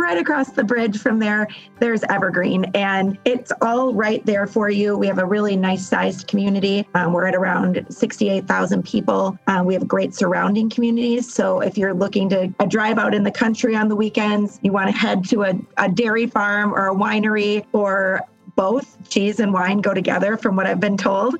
right across the bridge from there, there's Evergreen, and it's all right there for you. We have a really nice sized community. Um, we're at around 68,000 people. Uh, we have great surrounding communities. So if you're looking to a drive out in the country on the weekends, you want to head to a, a dairy farm or a winery or both cheese and wine go together, from what I've been told.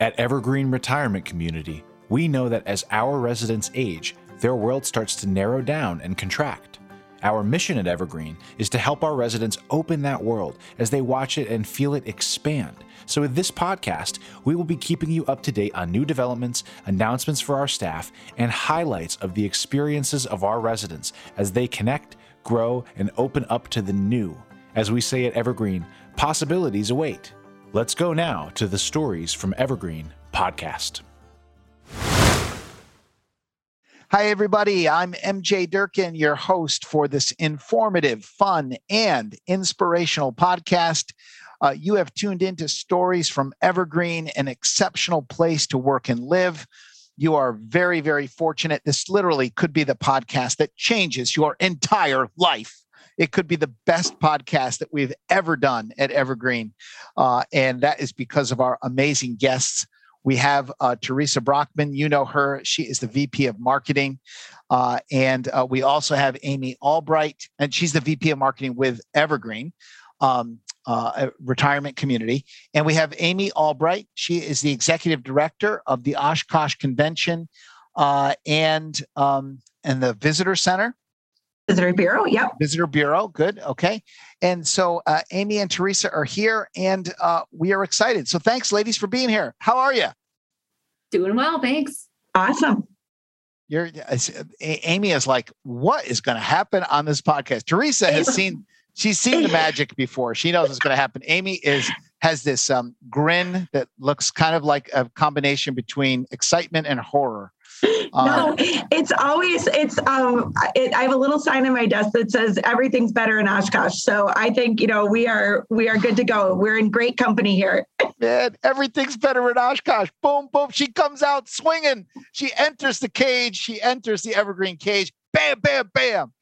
At Evergreen Retirement Community, we know that as our residents age, their world starts to narrow down and contract. Our mission at Evergreen is to help our residents open that world as they watch it and feel it expand. So, with this podcast, we will be keeping you up to date on new developments, announcements for our staff, and highlights of the experiences of our residents as they connect, grow, and open up to the new. As we say at Evergreen, possibilities await. Let's go now to the Stories from Evergreen podcast. Hi, everybody. I'm MJ Durkin, your host for this informative, fun, and inspirational podcast. Uh, you have tuned into Stories from Evergreen, an exceptional place to work and live. You are very, very fortunate. This literally could be the podcast that changes your entire life. It could be the best podcast that we've ever done at Evergreen. Uh, and that is because of our amazing guests. We have uh, Teresa Brockman. You know her. She is the VP of Marketing. Uh, and uh, we also have Amy Albright, and she's the VP of Marketing with Evergreen. Um, uh, retirement community. And we have Amy Albright. She is the executive director of the Oshkosh Convention uh, and um, and the Visitor Center. Visitor Bureau, yep. Visitor Bureau, good. Okay. And so uh, Amy and Teresa are here and uh, we are excited. So thanks, ladies, for being here. How are you? Doing well, thanks. Awesome. You're Amy is like, what is going to happen on this podcast? Teresa has seen, she's seen the magic before. She knows what's going to happen. Amy is has this um, grin that looks kind of like a combination between excitement and horror no, um, it's always it's um it, I have a little sign on my desk that says everything's better in Oshkosh. So I think you know we are we are good to go. We're in great company here. Man, everything's better in Oshkosh. Boom, boom. She comes out swinging. She enters the cage. She enters the evergreen cage. Bam, bam, bam.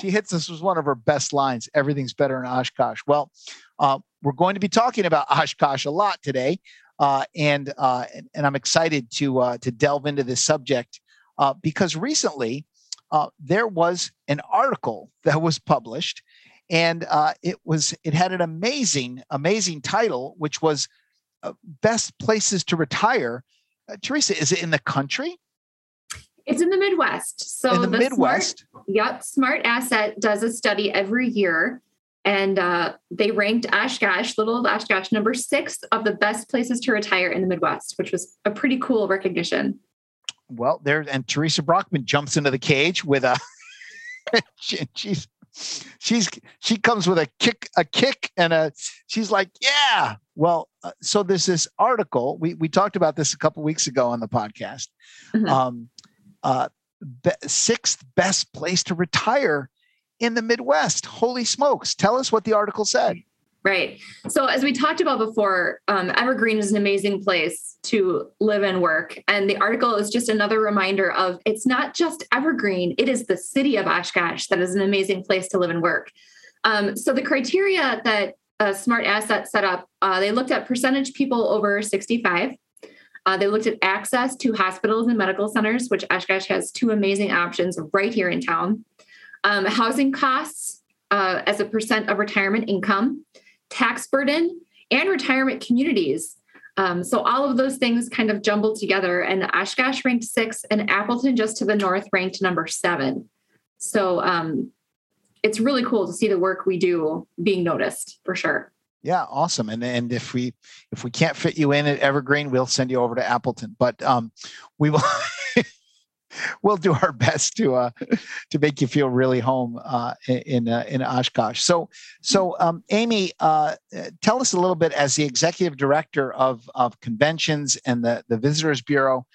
She hits us with one of her best lines. Everything's better in Oshkosh. Well, uh, we're going to be talking about Oshkosh a lot today. Uh, and, uh, and, and I'm excited to uh, to delve into this subject uh, because recently uh, there was an article that was published, and uh, it was it had an amazing amazing title, which was "Best Places to Retire." Teresa, is it in the country? It's in the Midwest. So in the, the Midwest. Smart, yep, Smart Asset does a study every year and uh, they ranked Oshkosh, little old Oshkosh, number six of the best places to retire in the Midwest, which was a pretty cool recognition. Well, there and Teresa Brockman jumps into the cage with a she, she's she's she comes with a kick a kick and a she's like yeah well uh, so there's this article we we talked about this a couple weeks ago on the podcast mm-hmm. um uh be, sixth best place to retire in the Midwest. Holy smokes. Tell us what the article said. Right. So, as we talked about before, um, Evergreen is an amazing place to live and work. And the article is just another reminder of it's not just Evergreen, it is the city of Oshkosh that is an amazing place to live and work. Um, so, the criteria that a Smart Asset set up, uh, they looked at percentage people over 65. Uh, they looked at access to hospitals and medical centers, which Oshkosh has two amazing options right here in town um, housing costs uh, as a percent of retirement income, tax burden, and retirement communities. Um, so all of those things kind of jumbled together, and Oshkosh ranked six, and Appleton just to the north ranked number seven. So um, it's really cool to see the work we do being noticed for sure. Yeah, awesome. And and if we if we can't fit you in at Evergreen, we'll send you over to Appleton. But um, we will we'll do our best to uh, to make you feel really home uh, in uh, in Oshkosh. So so um, Amy, uh, tell us a little bit as the executive director of of conventions and the the Visitors Bureau.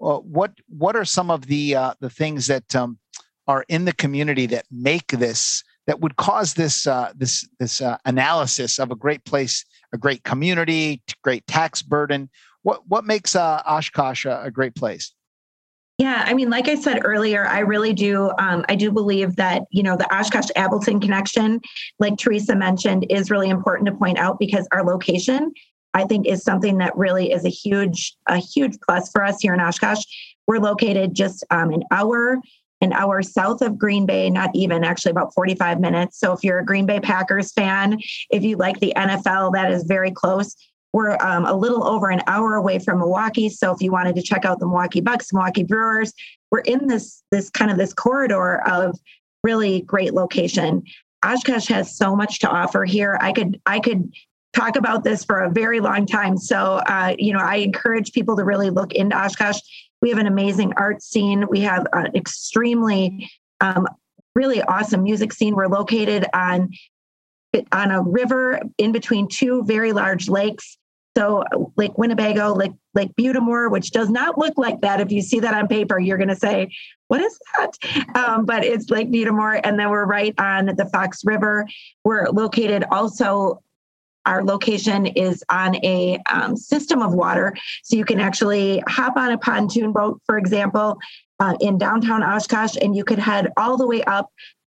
Uh, what what are some of the uh, the things that um, are in the community that make this that would cause this this this analysis of a great place, a great community, great tax burden? What what makes Oshkosh a, a great place? Yeah, I mean, like I said earlier, I really do. Um, I do believe that you know the Oshkosh Appleton connection, like Teresa mentioned, is really important to point out because our location, I think, is something that really is a huge, a huge plus for us here in Oshkosh. We're located just um, an hour, an hour south of Green Bay, not even actually about 45 minutes. So if you're a Green Bay Packers fan, if you like the NFL, that is very close. We're um, a little over an hour away from Milwaukee. So if you wanted to check out the Milwaukee Bucks, Milwaukee Brewers, we're in this this kind of this corridor of really great location. Oshkosh has so much to offer here. I could I could talk about this for a very long time. So uh, you know, I encourage people to really look into Oshkosh. We have an amazing art scene. We have an extremely um, really awesome music scene. We're located on on a river in between two very large lakes. So Lake Winnebago, Lake Lake Butte des Morts, which does not look like that. If you see that on paper, you're going to say, "What is that?" Um, but it's Lake Butte des Morts, and then we're right on the Fox River. We're located also. Our location is on a um, system of water, so you can actually hop on a pontoon boat, for example, uh, in downtown Oshkosh, and you could head all the way up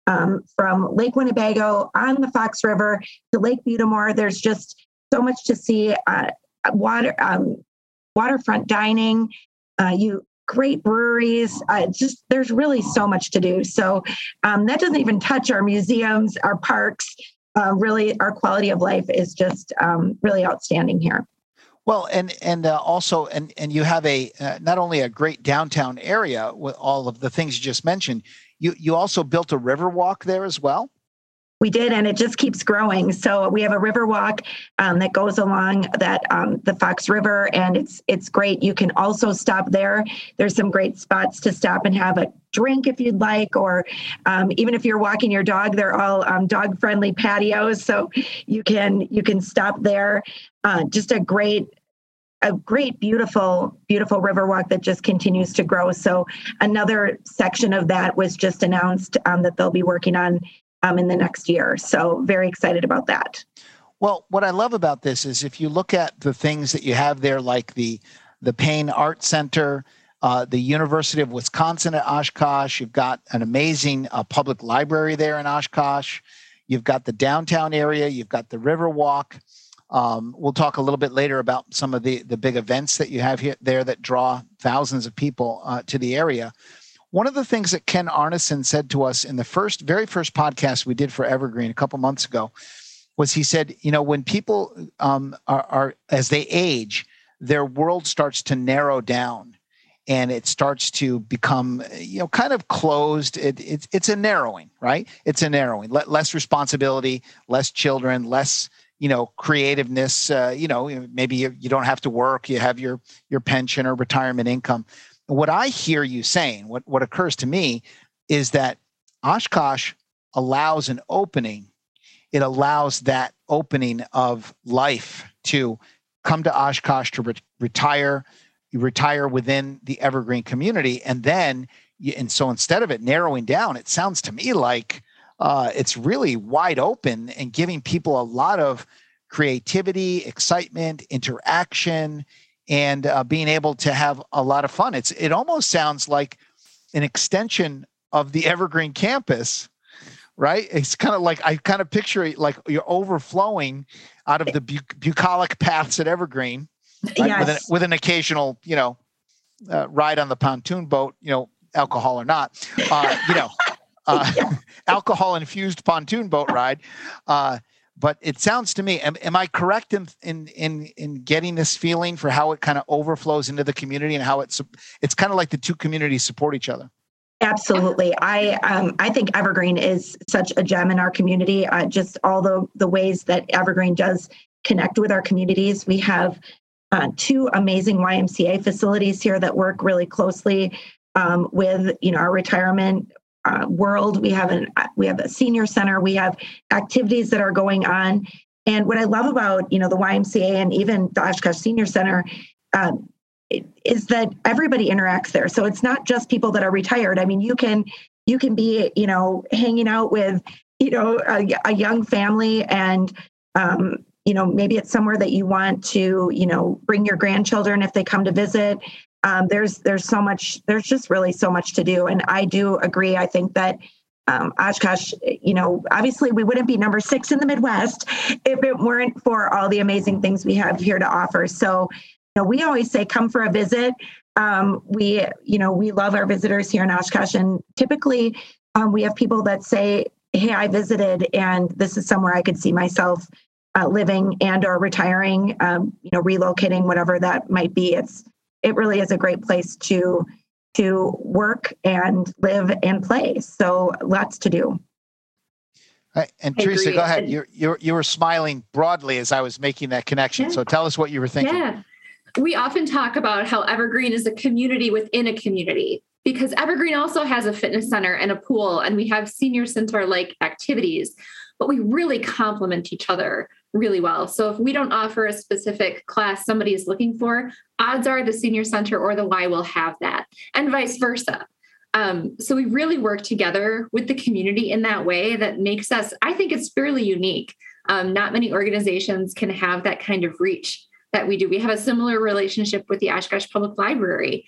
um, from Lake Winnebago on the Fox River to Lake Butte des Morts. There's just so much to see. Uh, water, um, waterfront dining. Uh, you great breweries. Uh, just there's really so much to do. So um, that doesn't even touch our museums, our parks. Uh, really, our quality of life is just um, really outstanding here. Well, and and uh, also, and and you have a uh, not only a great downtown area with all of the things you just mentioned. You you also built a river walk there as well. We did, and it just keeps growing. So we have a river walk um, that goes along that um, the Fox River, and it's it's great. You can also stop there. There's some great spots to stop and have a drink if you'd like, or um, even if you're walking your dog, they're all um, dog friendly patios, so you can you can stop there. Uh, just a great a great beautiful beautiful river walk that just continues to grow so another section of that was just announced um, that they'll be working on um, in the next year. So very excited about that. Well, what I love about this is if you look at the things that you have there, like the the Paine Art Center, uh, the University of Wisconsin at Oshkosh, you've got an amazing uh, public library there in Oshkosh. You've got the downtown area. You've got the Riverwalk. Um, we'll talk a little bit later about some of the the big events that you have here there that draw thousands of people uh, to the area. One of the things that Ken Arneson said to us in the first, very first podcast we did for Evergreen a couple months ago was he said, you know, when people um, are, are, as they age, their world starts to narrow down and it starts to become you know kind of closed. It, it, it's a narrowing right? It's a narrowing. Less responsibility less children less you know creativeness uh, you know maybe you, you don't have to work. You have your your pension or retirement income what I hear you saying, what, what occurs to me is that Oshkosh allows an opening. It allows that opening of life to come to Oshkosh to re- retire, you retire within the Evergreen community. And then, you, and so instead of it narrowing down, it sounds to me like uh, it's really wide open and giving people a lot of creativity, excitement, interaction, and uh, being able to have a lot of fun. It's it almost sounds like an extension of the Evergreen campus, right? It's kind of like I kind of picture it like you're overflowing out of the bu- bucolic paths at Evergreen, right? Yes. with, an, with an occasional, you know, uh, ride on the pontoon boat, you know, alcohol or not, uh, you know, uh, alcohol infused pontoon boat ride. Uh, but it sounds to me am, am i correct in, in in in getting this feeling for how it kind of overflows into the community and how it's it's kind of like the two communities support each other Absolutely. I um, I think Evergreen is such a gem in our community. Uh, just all the the ways that Evergreen does connect with our communities. We have uh, two amazing YMCA facilities here that work really closely um, with you know our retirement uh, world. We have an we have a senior center. We have activities that are going on. And what I love about you know the YMCA and even the Oshkosh Senior Center um, is that everybody interacts there. So it's not just people that are retired. I mean, you can you can be you know hanging out with you know a, a young family and um, you know maybe it's somewhere that you want to you know bring your grandchildren if they come to visit um, there's there's so much there's just really so much to do. And i do agree. I think that um, oshkosh you know obviously we wouldn't be number six in the midwest if it weren't for all the amazing things we have here to offer. So you know we always say come for a visit. Um, we you know we love our visitors here in oshkosh. And typically um, we have people that say hey i visited and this is somewhere i could see myself uh, living and or retiring um, you know relocating whatever that might be. It's it really is a great place to to work and live and play. So lots to do. Right. And Teresa, go ahead. You you you were smiling broadly as I was making that connection. Yeah. So tell us what you were thinking. Yeah. We often talk about how Evergreen is a community within a community because Evergreen also has a fitness center and a pool, and we have senior center like activities, but we really complement each other really well. So if we don't offer a specific class somebody is looking for, odds are the senior center or the Y will have that, and vice versa. Um, so we really work together with the community in that way that makes us, I think it's fairly unique. Um, not many organizations can have that kind of reach that we do. We have a similar relationship with the Oshkosh Public Library.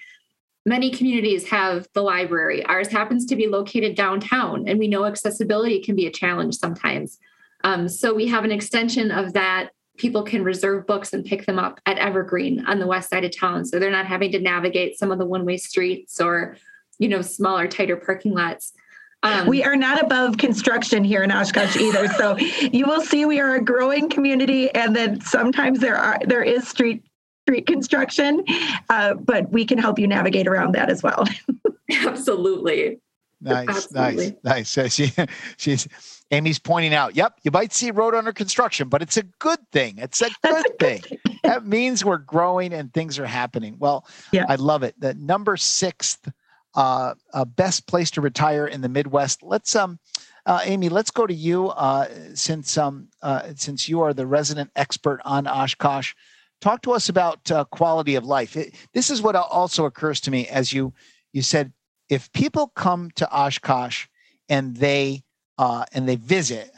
Many communities have the library. Ours happens to be located downtown, and we know accessibility can be a challenge sometimes. Um, so we have an extension of that. People can reserve books and pick them up at Evergreen on the west side of town. So they're not having to navigate some of the one way streets or, you know, smaller, tighter parking lots. Um, we are not above construction here in Oshkosh either. So you will see we are a growing community, and then sometimes there are there is street street construction, uh, but we can help you navigate around that as well. Absolutely. Nice, Absolutely. nice, nice. She, she's Amy's pointing out, yep, you might see road under construction, but it's a good thing. It's a good thing. that means we're growing and things are happening. Well, yeah. I love it. The number sixth uh, uh, best place to retire in the Midwest. Let's um, uh, Amy, let's go to you uh, since um, uh, since you are the resident expert on Oshkosh. Talk to us about uh, quality of life. It, this is what also occurs to me as you you said. If people come to Oshkosh and they uh, and they visit,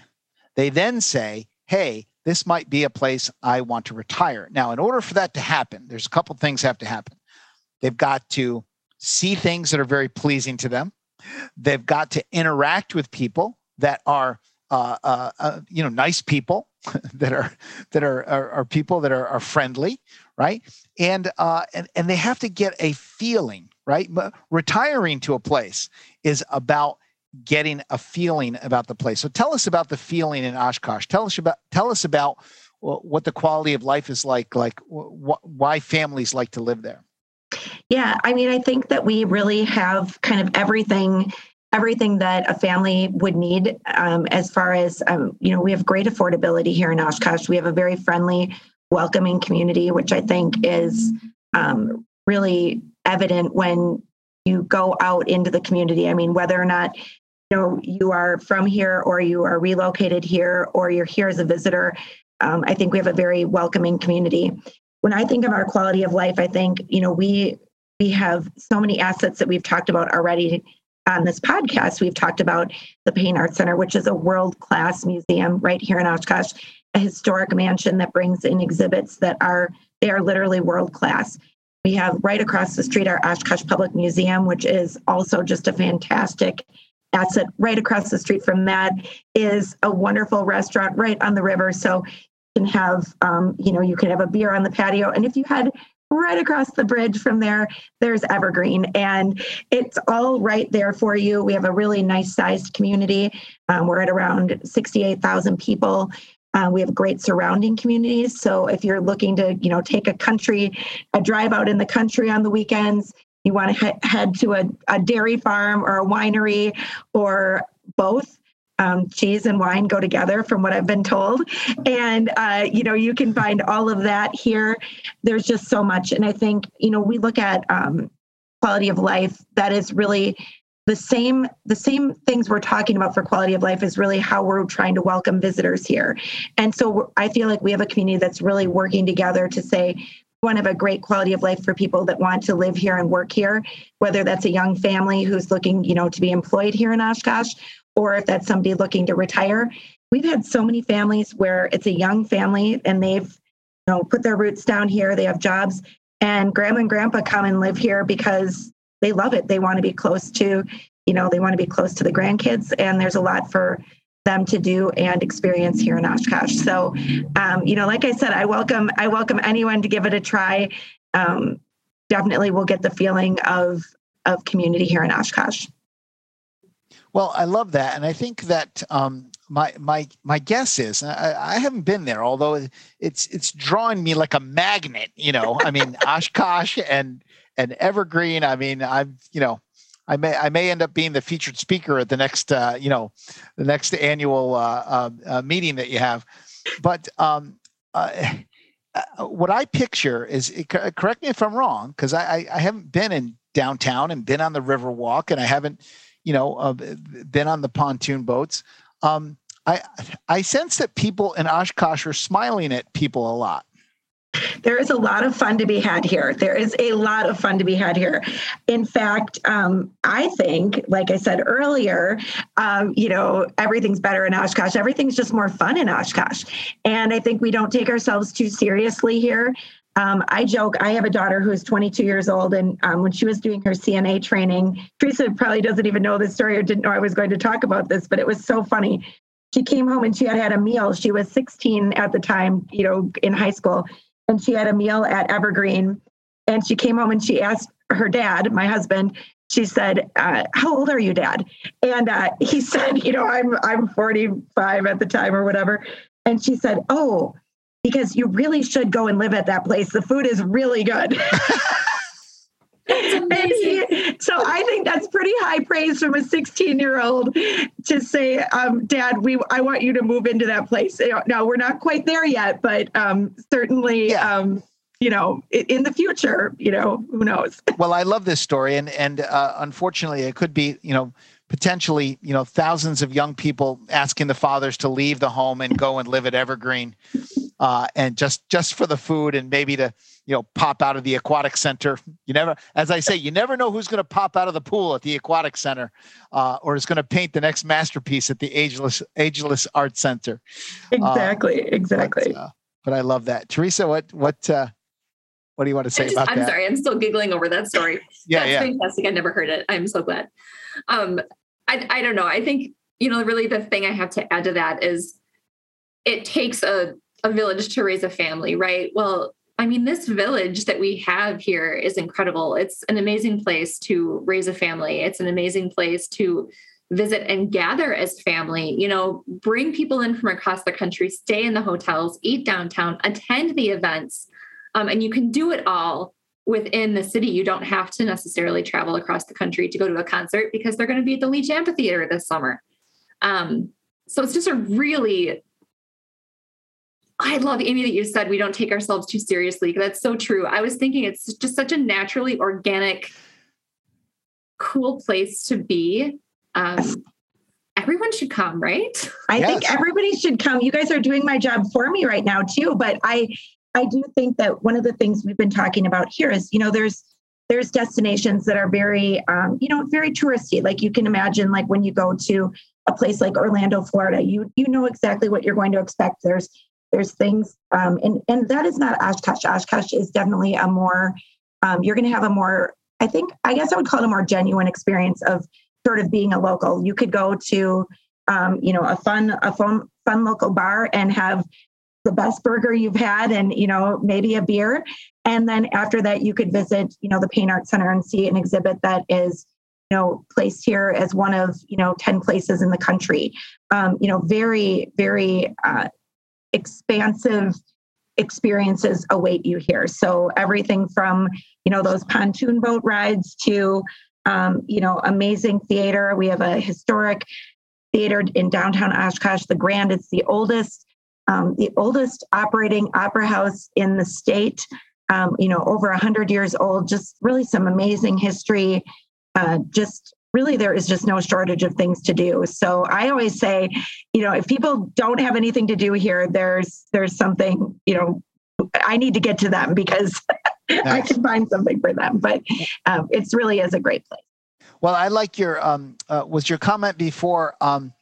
they then say, hey, this might be a place I want to retire. Now, in order for that to happen, there's a couple things have to happen. They've got to see things that are very pleasing to them. They've got to interact with people that are, uh, uh, uh, you know, nice people that are that are, are, are people that are, are friendly, right? And uh, and and they have to get a feeling, right? Retiring to a place is about getting a feeling about the place. So tell us about the feeling in Oshkosh. Tell us about tell us about what the quality of life is like, like wh- why families like to live there. Yeah, I mean, I think that we really have kind of everything everything that a family would need um, as far as um, you know we have great affordability here in oshkosh we have a very friendly welcoming community which i think is um, really evident when you go out into the community i mean whether or not know you are from here or you are relocated here or you're here as a visitor um, i think we have a very welcoming community. When i think of our quality of life i think you know we we have so many assets that we've talked about already on this podcast. We've talked about the Paine art Center which is a world class museum right here in oshkosh a historic mansion that brings in exhibits that are they are literally world class we have right across the street our oshkosh public museum which is also just a fantastic asset right across the street from that is a wonderful restaurant right on the river. So you can have, um, you know, you can have a beer on the patio. And if you had right across the bridge from there, there's Evergreen. And it's all right there for you. We have a really nice sized community. Um, we're at around 68,000 people. Uh, we have great surrounding communities. So if you're looking to, you know, take a country, a drive out in the country on the weekends, you want to he- head to a, a dairy farm or a winery or both. Um, cheese and wine go together from what i've been told. And uh, you know you can find all of that here. There's just so much. And i think you know we look at um, quality of life that is really the same the same things we're talking about for quality of life is really how we're trying to welcome visitors here. And so i feel like we have a community that's really working together to say want to have a great quality of life for people that want to live here and work here, whether that's a young family who's looking, you know, to be employed here in Oshkosh, or if that's somebody looking to retire. We've had so many families where it's a young family and they've, you know, put their roots down here. They have jobs And grandma and grandpa come and live here because they love it. They want to be close to, you know, they want to be close to the grandkids. And there's a lot for them to do and experience here in Oshkosh. So, um, you know, like I said, I welcome I welcome anyone to give it a try. Um, definitely, will get the feeling of of community here in Oshkosh. Well, I love that, and I think that um, my my my guess is I, I, haven't been there, although it's it's drawing me like a magnet. You know, I mean Oshkosh and and Evergreen. I mean, I'm you know I may I may end up being the featured speaker at the next uh, you know the next annual uh, uh, uh meeting that you have. But um, uh, uh, what I picture is correct me if I'm wrong because I, I haven't been in downtown and been on the river walk and I haven't you know been on the pontoon boats. Um, I I sense that people in Oshkosh are smiling at people a lot there is a lot of fun to be had here. There is a lot of fun to be had here. In fact, um, I think, like I said earlier, um, you know, everything's better in Oshkosh. Everything's just more fun in Oshkosh. And I think we don't take ourselves too seriously here. Um, I joke, I have a daughter who's 22 years old, and um, when she was doing her CNA training, Teresa probably doesn't even know this story or didn't know I was going to talk about this, but it was so funny. She came home and she had had a meal. She was 16 at the time, you know, in high school and she had a meal at Evergreen. And she came home and she asked her dad, my husband, she said, uh, "How old are you, Dad?" And uh, he said, "You know, I'm I'm 45 at the time or whatever." And she said, "Oh, because you really should go and live at that place. The food is really good." So I think that's pretty high praise from a 16 year old to say, um, Dad, we I want you to move into that place. Now we're not quite there yet, but um, certainly. Yeah. Um, you know, in the future, you know, who knows? well, I love this story, and and uh, unfortunately, it could be, you know, potentially, you know, thousands of young people asking the fathers to leave the home and go and live at Evergreen, uh, and just just for the food and maybe to you know pop out of the aquatic center. You never, as I say, you never know who's going to pop out of the pool at the aquatic center, uh, or is going to paint the next masterpiece at the ageless ageless art center. Exactly, uh, exactly. But, uh, but, I love that, Teresa. What what uh, what do you want to say just, about I'm that? I'm sorry, I'm still giggling over that story. yeah, That's yeah. fantastic. I never heard it. I'm so glad. Um, I, I don't know. I think, you know, really the thing I have to add to that is it takes a, a village to raise a family, right? Well, I mean, this village that we have here is incredible. It's an amazing place to raise a family. It's an amazing place to visit and gather as family. You know, bring people in from across the country, stay in the hotels, eat downtown, attend the events. Um, and you can do it all within the city. You don't have to necessarily travel across the country to go to a concert because they're going to be at the Leach Amphitheater this summer. Um, so it's just a really, I love Amy that you said we don't take ourselves too seriously. That's so true. I was thinking it's just such a naturally organic, cool place to be. Um, everyone should come, right? I yes. think everybody should come. You guys are doing my job for me right now too, but I I do think that one of the things we've been talking about here is, you know, there's there's destinations that are very, um, you know, very touristy. Like you can imagine, like when you go to a place like Orlando, Florida, you you know exactly what you're going to expect. There's there's things, um, and and that is not Oshkosh. Oshkosh is definitely a more, um, you're going to have a more, I think, I guess I would call it a more genuine experience of sort of being a local. You could go to, um, you know, a fun a fun fun local bar and have the best burger you've had and you know maybe a beer and then after that you could visit you know the Paine art center and see an exhibit that is you know placed here as one of you know 10 places in the country um, you know very very uh, expansive experiences await you here. So everything from you know those pontoon boat rides to um, you know amazing theater. We have a historic theater in downtown oshkosh. The grand it's the oldest um, the oldest operating opera house in the state, um, you know, over 100 years old, just really some amazing history. Uh, just really, there is just no shortage of things to do. So I always say, you know, if people don't have anything to do here, there's there's something, you know, I need to get to them because nice. I can find something for them. But um, it's really is a great place. Well, I like your um, uh, was your comment before. Um,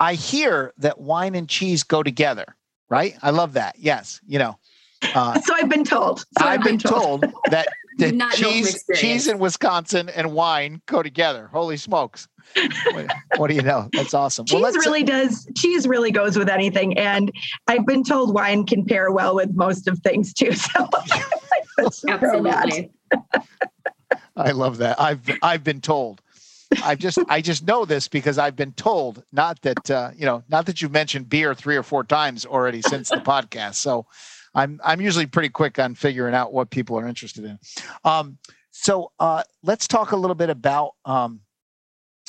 I hear that wine and cheese go together right? I love that. Yes, you know. Uh, so I've been told. So I've, been, told, told that, that Not know from cheese, cheese in Wisconsin and wine go together. Holy smokes! what, what do you know? That's awesome. cheese let's- really does. Cheese really goes with anything, and I've been told wine can pair well with most of things too. So let's throw that. Absolutely. I love that. I've I've been told. I've just I just know this because I've been told. Not that uh, you know, not that you've mentioned beer three or four times already since the podcast. So I'm I'm usually pretty quick on figuring out what people are interested in. Um, so uh, let's talk a little bit about um,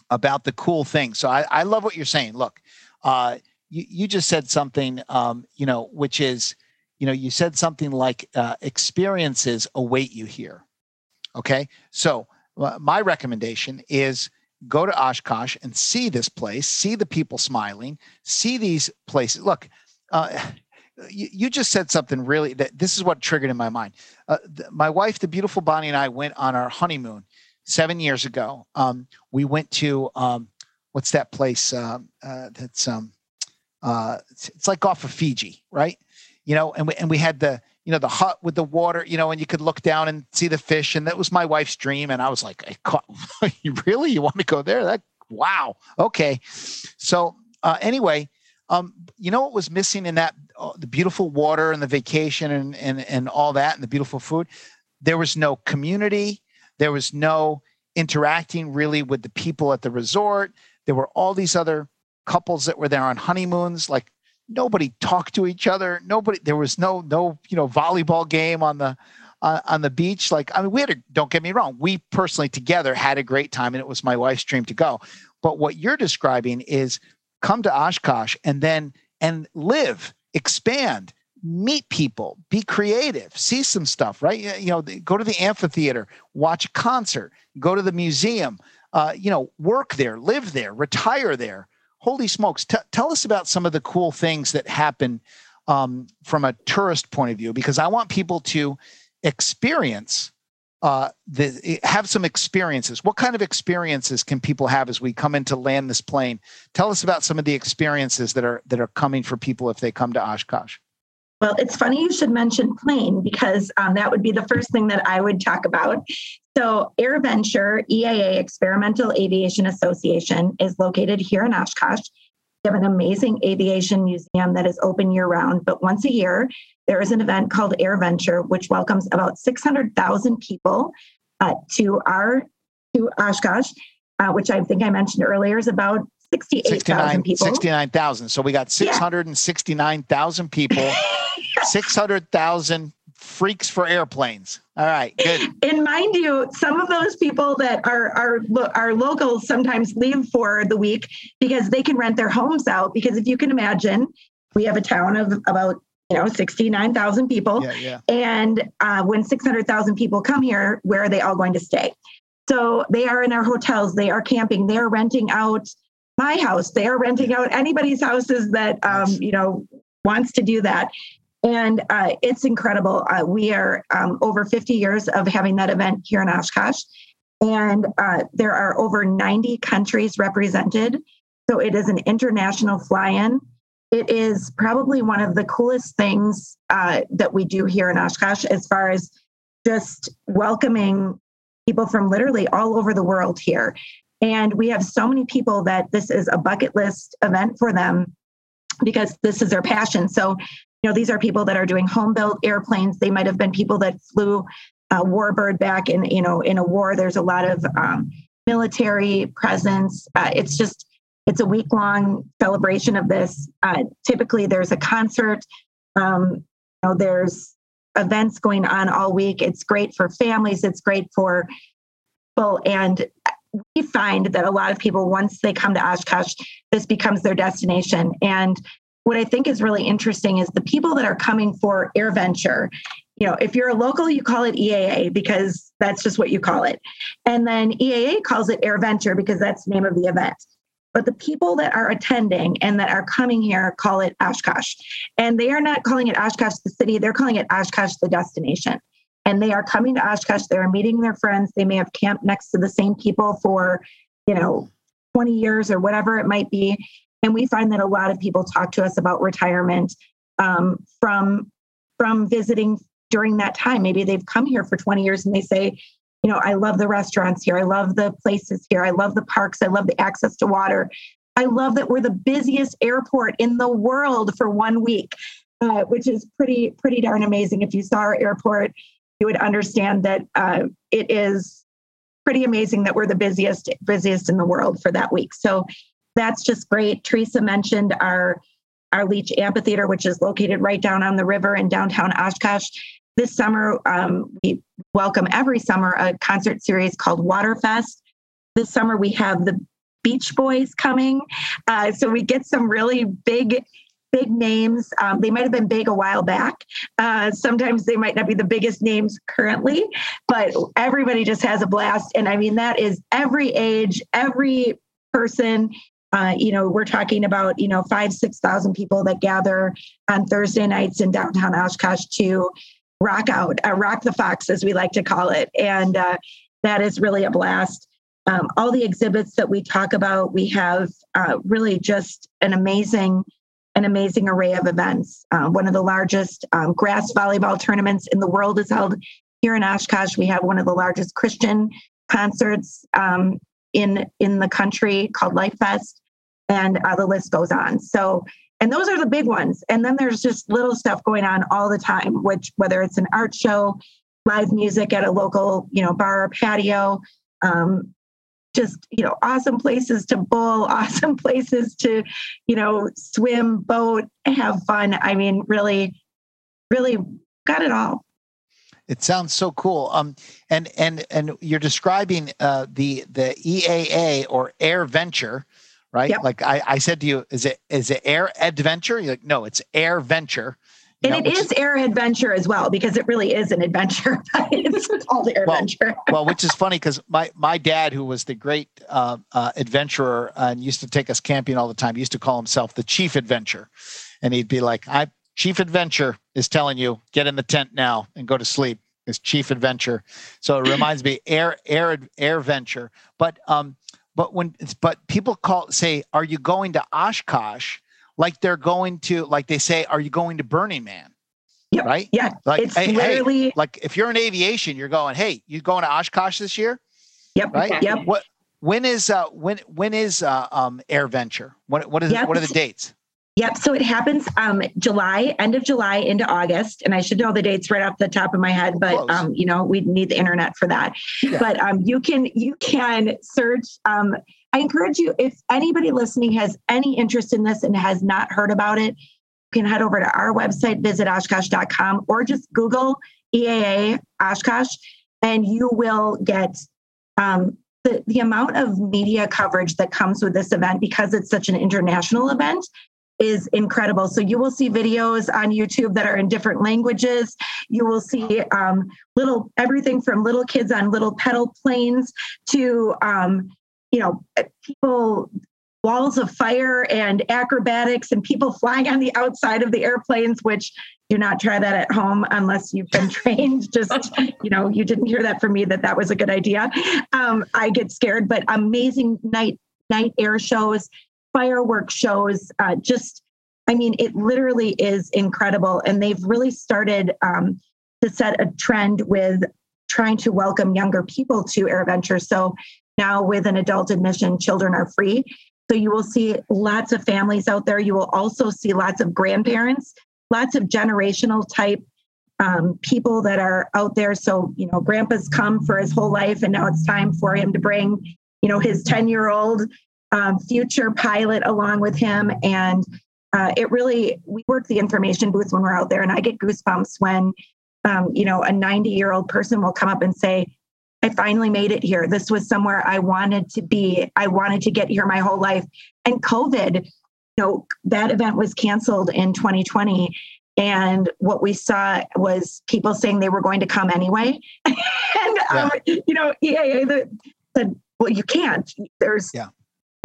about the cool thing. So I, I love what you're saying. Look, uh, you you just said something, um, you know, which is, you know, you said something like uh, experiences await you here. Okay, so uh, my recommendation is go to Oshkosh and see this place, see the people smiling, see these places. Look, uh, you, you just said something really that this is what triggered in my mind. Uh, th- my wife, the beautiful Bonnie, and I went on our honeymoon seven years ago. Um, we went to um, what's that place? Um, uh, that's um, uh, it's, it's like off of Fiji, right? You know, and we and we had the you know the hut with the water, you know, and you could look down and see the fish, and that was my wife's dream. And I was like, I caught, really you want to go there? That wow, okay. So uh, anyway, um, you know what was missing in that uh, the beautiful water and the vacation and and and all that and the beautiful food? There was no community. There was no interacting really with the people at the resort. There were all these other couples that were there on honeymoons. Like nobody talked to each other. Nobody. There was no no you know volleyball game on the on, on the beach. Like I mean, we had a. Don't get me wrong. We personally together had a great time, and it was my wife's dream to go. But what you're describing is come to Oshkosh and then and live, expand, meet people, be creative, see some stuff, right? You know, go to the amphitheater, watch a concert, go to the museum, uh, you know, work there, live there, retire there. Holy smokes. T- tell us about some of the cool things that happen um, from a tourist point of view, because I want people to experience uh, the, have some experiences. What kind of experiences can people have as we come in to land this plane? Tell us about some of the experiences that are that are coming for people if they come to Oshkosh. Well, it's funny you should mention plane because um, that would be the first thing that I would talk about. So, AirVenture EAA Experimental Aviation Association is located here in Oshkosh. We have an amazing aviation museum that is open year round, but once a year, there is an event called Air Venture, which welcomes about 600,000 people uh, to our to Oshkosh, uh, which I think I mentioned earlier is about 68,000 people. 69,000. So we got 669,000 people, 600,000 freaks for airplanes. All right, good. And mind you, some of those people that are are are locals sometimes leave for the week because they can rent their homes out. Because if you can imagine, we have a town of about you know sixty nine thousand people, Yeah, yeah. and uh, when six hundred thousand people come here, where are they all going to stay? So they are in our hotels, they are camping, they are renting out my house, they are renting out anybody's houses that um, you know wants to do that. And uh, it's incredible. Uh, we are um, over 50 years of having that event here in Oshkosh. And uh, there are over 90 countries represented. So it is an international fly in. It is probably one of the coolest things uh, that we do here in Oshkosh as far as just welcoming people from literally all over the world here. And we have so many people that this is a bucket list event for them because this is their passion. So know these are people that are doing home built airplanes. They might have been people that flew uh, warbird back in you know in a war. There's a lot of um, military presence. Uh, it's just it's a week long celebration of this. Uh, typically there's a concert. Um, you know there's events going on all week. It's great for families. It's great for people. And we find that a lot of people once they come to oshkosh this becomes their destination. And what I think is really interesting is the people that are coming for AirVenture. You know, if you're a local, you call it EAA because that's just what you call it. And then EAA calls it AirVenture because that's the name of the event. But the people that are attending and that are coming here call it Oshkosh. And they are not calling it Oshkosh the city, they're calling it Oshkosh the destination. And they are coming to Oshkosh, they're meeting their friends, they may have camped next to the same people for, you know, 20 years or whatever it might be and we find that a lot of people talk to us about retirement um, from from visiting during that time. Maybe they've come here for 20 years and they say, you know, I love the restaurants here. I love the places here. I love the parks. I love the access to water. I love that we're the busiest airport in the world for one week, uh, which is pretty pretty darn amazing. If you saw our airport, you would understand that uh, it is pretty amazing that we're the busiest busiest in the world for that week. So that's just great. Teresa mentioned our our Leach Amphitheater, which is located right down on the river in downtown Oshkosh. This summer, um, we welcome every summer a concert series called Waterfest. This summer, we have the Beach Boys coming. Uh, so we get some really big big names. Um, they might have been big a while back. Uh, sometimes they might not be the biggest names currently, but everybody just has a blast. And I mean, that is every age, every person. Uh, you know, we're talking about you know five, six thousand people that gather on Thursday nights in downtown Oshkosh to rock out, uh, rock the fox, as we like to call it, and uh, that is really a blast. Um, all the exhibits that we talk about, we have uh, really just an amazing an amazing array of events. Uh, one of the largest um, grass volleyball tournaments in the world is held here in Oshkosh. We have one of the largest Christian concerts um, in in the country called Lifest, and uh, the list goes on. So, and those are the big ones. And then there's just little stuff going on all the time, which whether it's an art show, live music at a local you know bar or patio. Um, just you know awesome places to bowl awesome places to you know swim boat have fun i mean really really got it all it sounds so cool um and and and you're describing uh the the eaa or air venture right yep. like i i said to you is it is it air adventure you're like no it's air venture and know, it is air adventure as well because it really is an adventure. it's called air well, adventure. well, which is funny because my my dad, who was the great uh, uh, adventurer and used to take us camping all the time, used to call himself the chief adventure, and he'd be like, "I chief adventure is telling you get in the tent now and go to sleep." Is chief adventure, so it reminds me air air air venture. But um, but when but people call say, "Are you going to Oshkosh?" like they're going to like they say, are you going to Burning Man? Yep. Right? Yeah. Like it's hey, literally hey, like if you're in aviation, you're going, hey, you going to Oshkosh this year? Yep. Right. Yep. What when is uh when when is uh um Air Venture? What what is yep. what are the dates? Yep. So it happens um, July, end of July into August, and I should know the dates right off the top of my head, but um, you know we need the internet for that. Yeah. But um, you can you can search. Um, I encourage you if anybody listening has any interest in this and has not heard about it, you can head over to our website, visit Oshkosh.com, or just Google EAA Oshkosh, and you will get um, the, the amount of media coverage that comes with this event because it's such an international event is incredible. So you will see videos on YouTube that are in different languages. You will see um, little everything from little kids on little pedal planes to um, you know people walls of fire and acrobatics and people flying on the outside of the airplanes which do not try that at home unless you've been trained just you know you didn't hear that from me that that was a good idea um, i get scared but amazing night night air shows fireworks shows. Uh, just, I mean, it literally is incredible. And they've really started um, to set a trend with trying to welcome younger people to AirVenture. So now with an adult admission, children are free. So you will see lots of families out there. You will also see lots of grandparents, lots of generational type um, people that are out there. So, you know, grandpa's come for his whole life, and now it's time for him to bring, you know, his 10 year old um, future pilot along with him. And uh, it really, we work the information booths when we're out there, and I get goosebumps when, um, you know, a 90 year old person will come up and say, I finally made it here. This was somewhere I wanted to be. I wanted to get here my whole life. And COVID, you know, that event was canceled in 2020. And what we saw was people saying they were going to come anyway. and, yeah. um, you know, EAA said, well, you can't. There's, yeah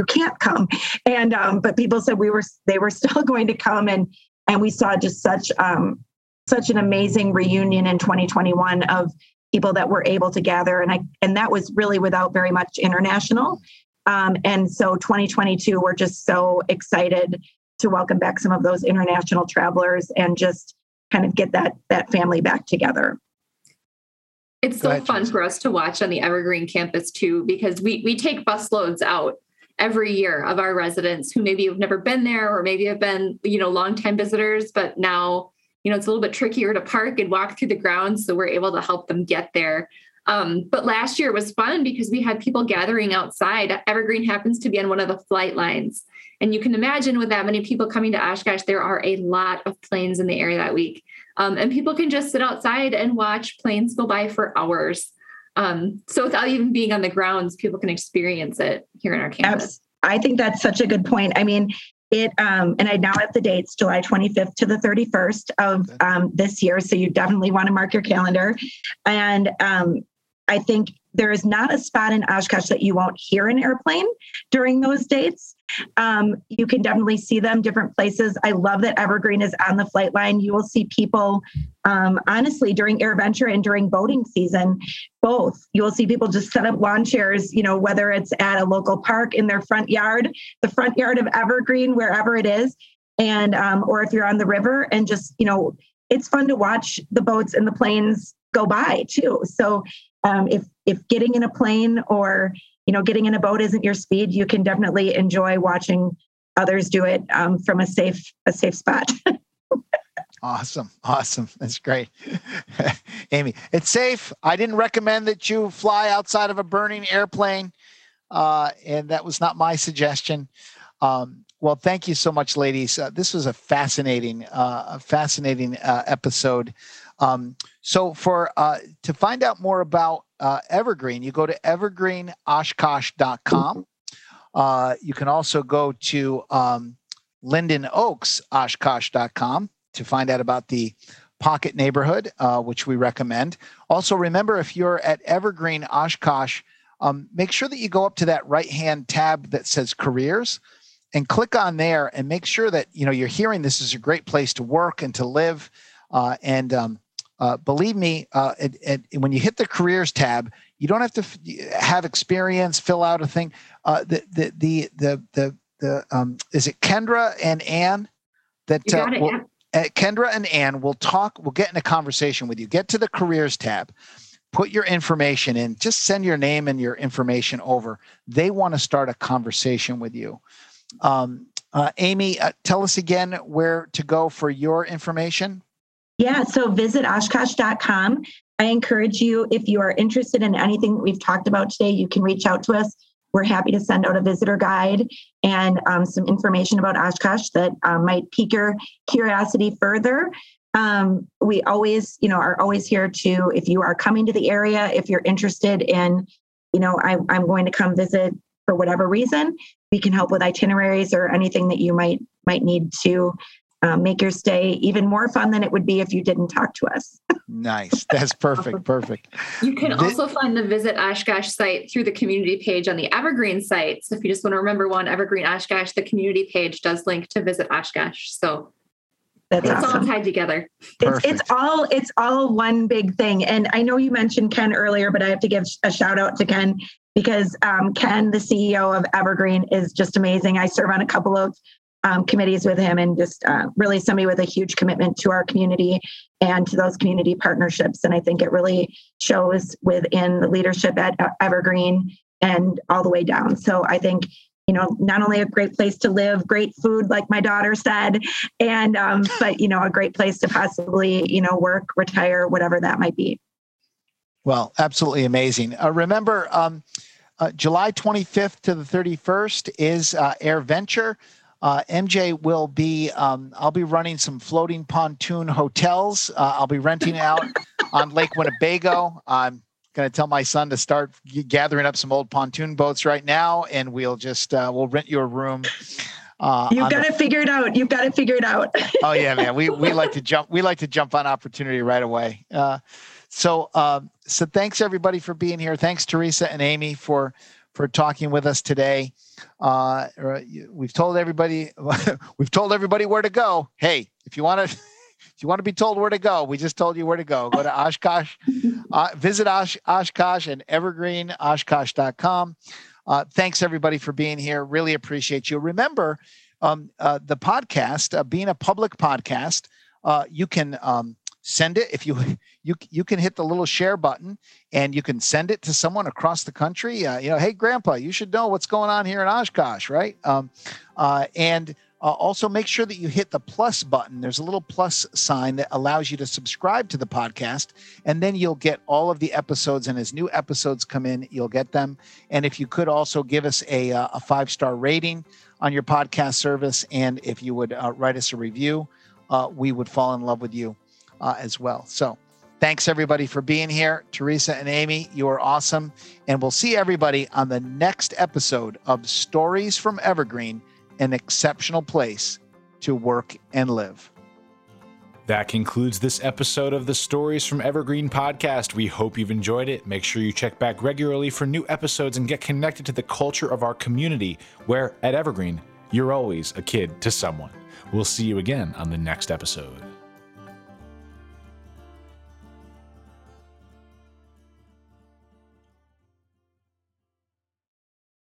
you can't come. And um, but people said we were they were still going to come and and we saw just such um, such an amazing reunion in 2021 of people that were able to gather and i and that was really without very much international. Um, and so 2022 we're just so excited to welcome back some of those international travelers and just kind of get that that family back together. It's so fun for us to watch on the Evergreen campus too, because we we take bus loads out every year of our residents who maybe have never been there or maybe have been, you know, longtime visitors, but now, you know, it's a little bit trickier to park and walk through the grounds. So we're able to help them get there. Um, but last year was fun because we had people gathering outside. Evergreen happens to be on one of the flight lines. And you can imagine with that many people coming to Oshkosh, there are a lot of planes in the area that week. Um, and people can just sit outside and watch planes go by for hours. Um, so without even being on the grounds, people can experience it here in our campus. I think that's such a good point. I mean, it um, and I now have the dates July 25th to the 31st of um, this year. So you definitely want to mark your calendar. And um, I think there is not a spot in Oshkosh that you won't hear an airplane during those dates. Um, you can definitely see them different places. I love that Evergreen is on the flight line. You will see people, um, honestly, during AirVenture and during boating season, both. You will see people just set up lawn chairs, you know, whether it's at a local park in their front yard, the front yard of Evergreen, wherever it is, and um, or if you're on the river and just, you know, it's fun to watch the boats and the planes go by too. So um, if if getting in a plane or you know getting in a boat isn't your speed. You can definitely enjoy watching others do it um, from a safe a safe spot. Awesome. Awesome. That's great. Amy it's safe. I didn't recommend that you fly outside of a burning airplane uh, and that was not my suggestion. Um, well thank you so much ladies. Uh, this was a fascinating uh, a fascinating uh, episode. Um, so for uh, to find out more about uh, Evergreen, you go to evergreenoshkosh.com. Uh, you can also go to um, Linden Oaks Oshkosh.com to find out about the pocket neighborhood, uh, which we recommend. Also, remember if you're at Evergreen Oshkosh, um, make sure that you go up to that right hand tab that says careers and click on there and make sure that you know you're hearing this is a great place to work and to live. Uh, and um, uh, believe me, uh, it, it, when you hit the careers tab, you don't have to f- have experience, fill out a thing. Uh, the, the, the, the, the, the um, is it Kendra and Ann that uh, it, will, yeah. Uh, Kendra and Ann will talk, we'll get in a conversation with you. Get to the careers tab, put your information in, just send your name and your information over. They want to start a conversation with you. Um, uh, Amy, tell us again where to go for your information. Yeah, so visit oshkosh.com. I encourage you, if you are interested in anything that we've talked about today, you can reach out to us. We're happy to send out a visitor guide and um, some information about Oshkosh that um, might pique your curiosity further. Um, we always, you know, are always here to, if you are coming to the area, if you're interested in, you know, I, I'm going to come visit for whatever reason, we can help with itineraries or anything that you might might need to um, make your stay even more fun than it would be if you didn't talk to us. nice. That's perfect. Perfect. You can also find the Visit Oshkosh site through the community page on the Evergreen site. So if you just want to remember one, Evergreen Oshkosh, the community page does link to Visit Oshkosh. So that's it's awesome. all tied together. It's, it's, all it's all one big thing. And I know you mentioned Ken earlier, but I have to give a shout out to Ken because um, Ken, the CEO of Evergreen, is just amazing. I serve on a couple of um, committees with him and just uh, really somebody with a huge commitment to our community and to those community partnerships. And I think it really shows within the leadership at Evergreen and all the way down. So I think you know not only a great place to live great food like my daughter said and um, but you know a great place to possibly you know work retire whatever that might be well absolutely amazing uh, remember um, uh, july 25th to the 31st is uh, AirVenture uh, MJ will be, um, I'll be running some floating pontoon hotels. Uh, I'll be renting out on Lake Winnebago. I'm going to tell my son to start gathering up some old pontoon boats right now, and we'll just, uh, we'll rent you a room. Uh, You've got to figure it out. You've got to figure it out. oh yeah, man. We, we like to jump, we like to jump on opportunity right away. Uh, so, um, so thanks everybody for being here. Thanks Teresa and Amy for, for talking with us today. Uh, we've told everybody we've told everybody where to go. Hey, if you want to if you want to be told where to go, we just told you where to go. Go to Oshkosh, uh, visit Osh, Oshkosh and evergreenoshkosh.com. Uh, thanks everybody for being here. Really appreciate you. Remember, um, uh, the podcast, uh, being a public podcast, uh, you can um, send it if you you you can hit the little share button and you can send it to someone across the country. Uh, you know, hey, Grandpa, you should know what's going on here in Oshkosh, right? Um, uh, and uh, also, make sure that you hit the plus button. There's a little plus sign that allows you to subscribe to the podcast, and then you'll get all of the episodes. And as new episodes come in, you'll get them. And if you could also give us a, uh, a five star rating on your podcast service, and if you would uh, write us a review, uh, we would fall in love with you uh, as well. So, thanks everybody for being here. Teresa and Amy, you are awesome. And we'll see everybody on the next episode of Stories from Evergreen an exceptional place to work and live. That concludes this episode of the Stories from Evergreen podcast. We hope you've enjoyed it. Make sure you check back regularly for new episodes and get connected to the culture of our community, where at Evergreen, you're always a kid to someone. We'll see you again on the next episode.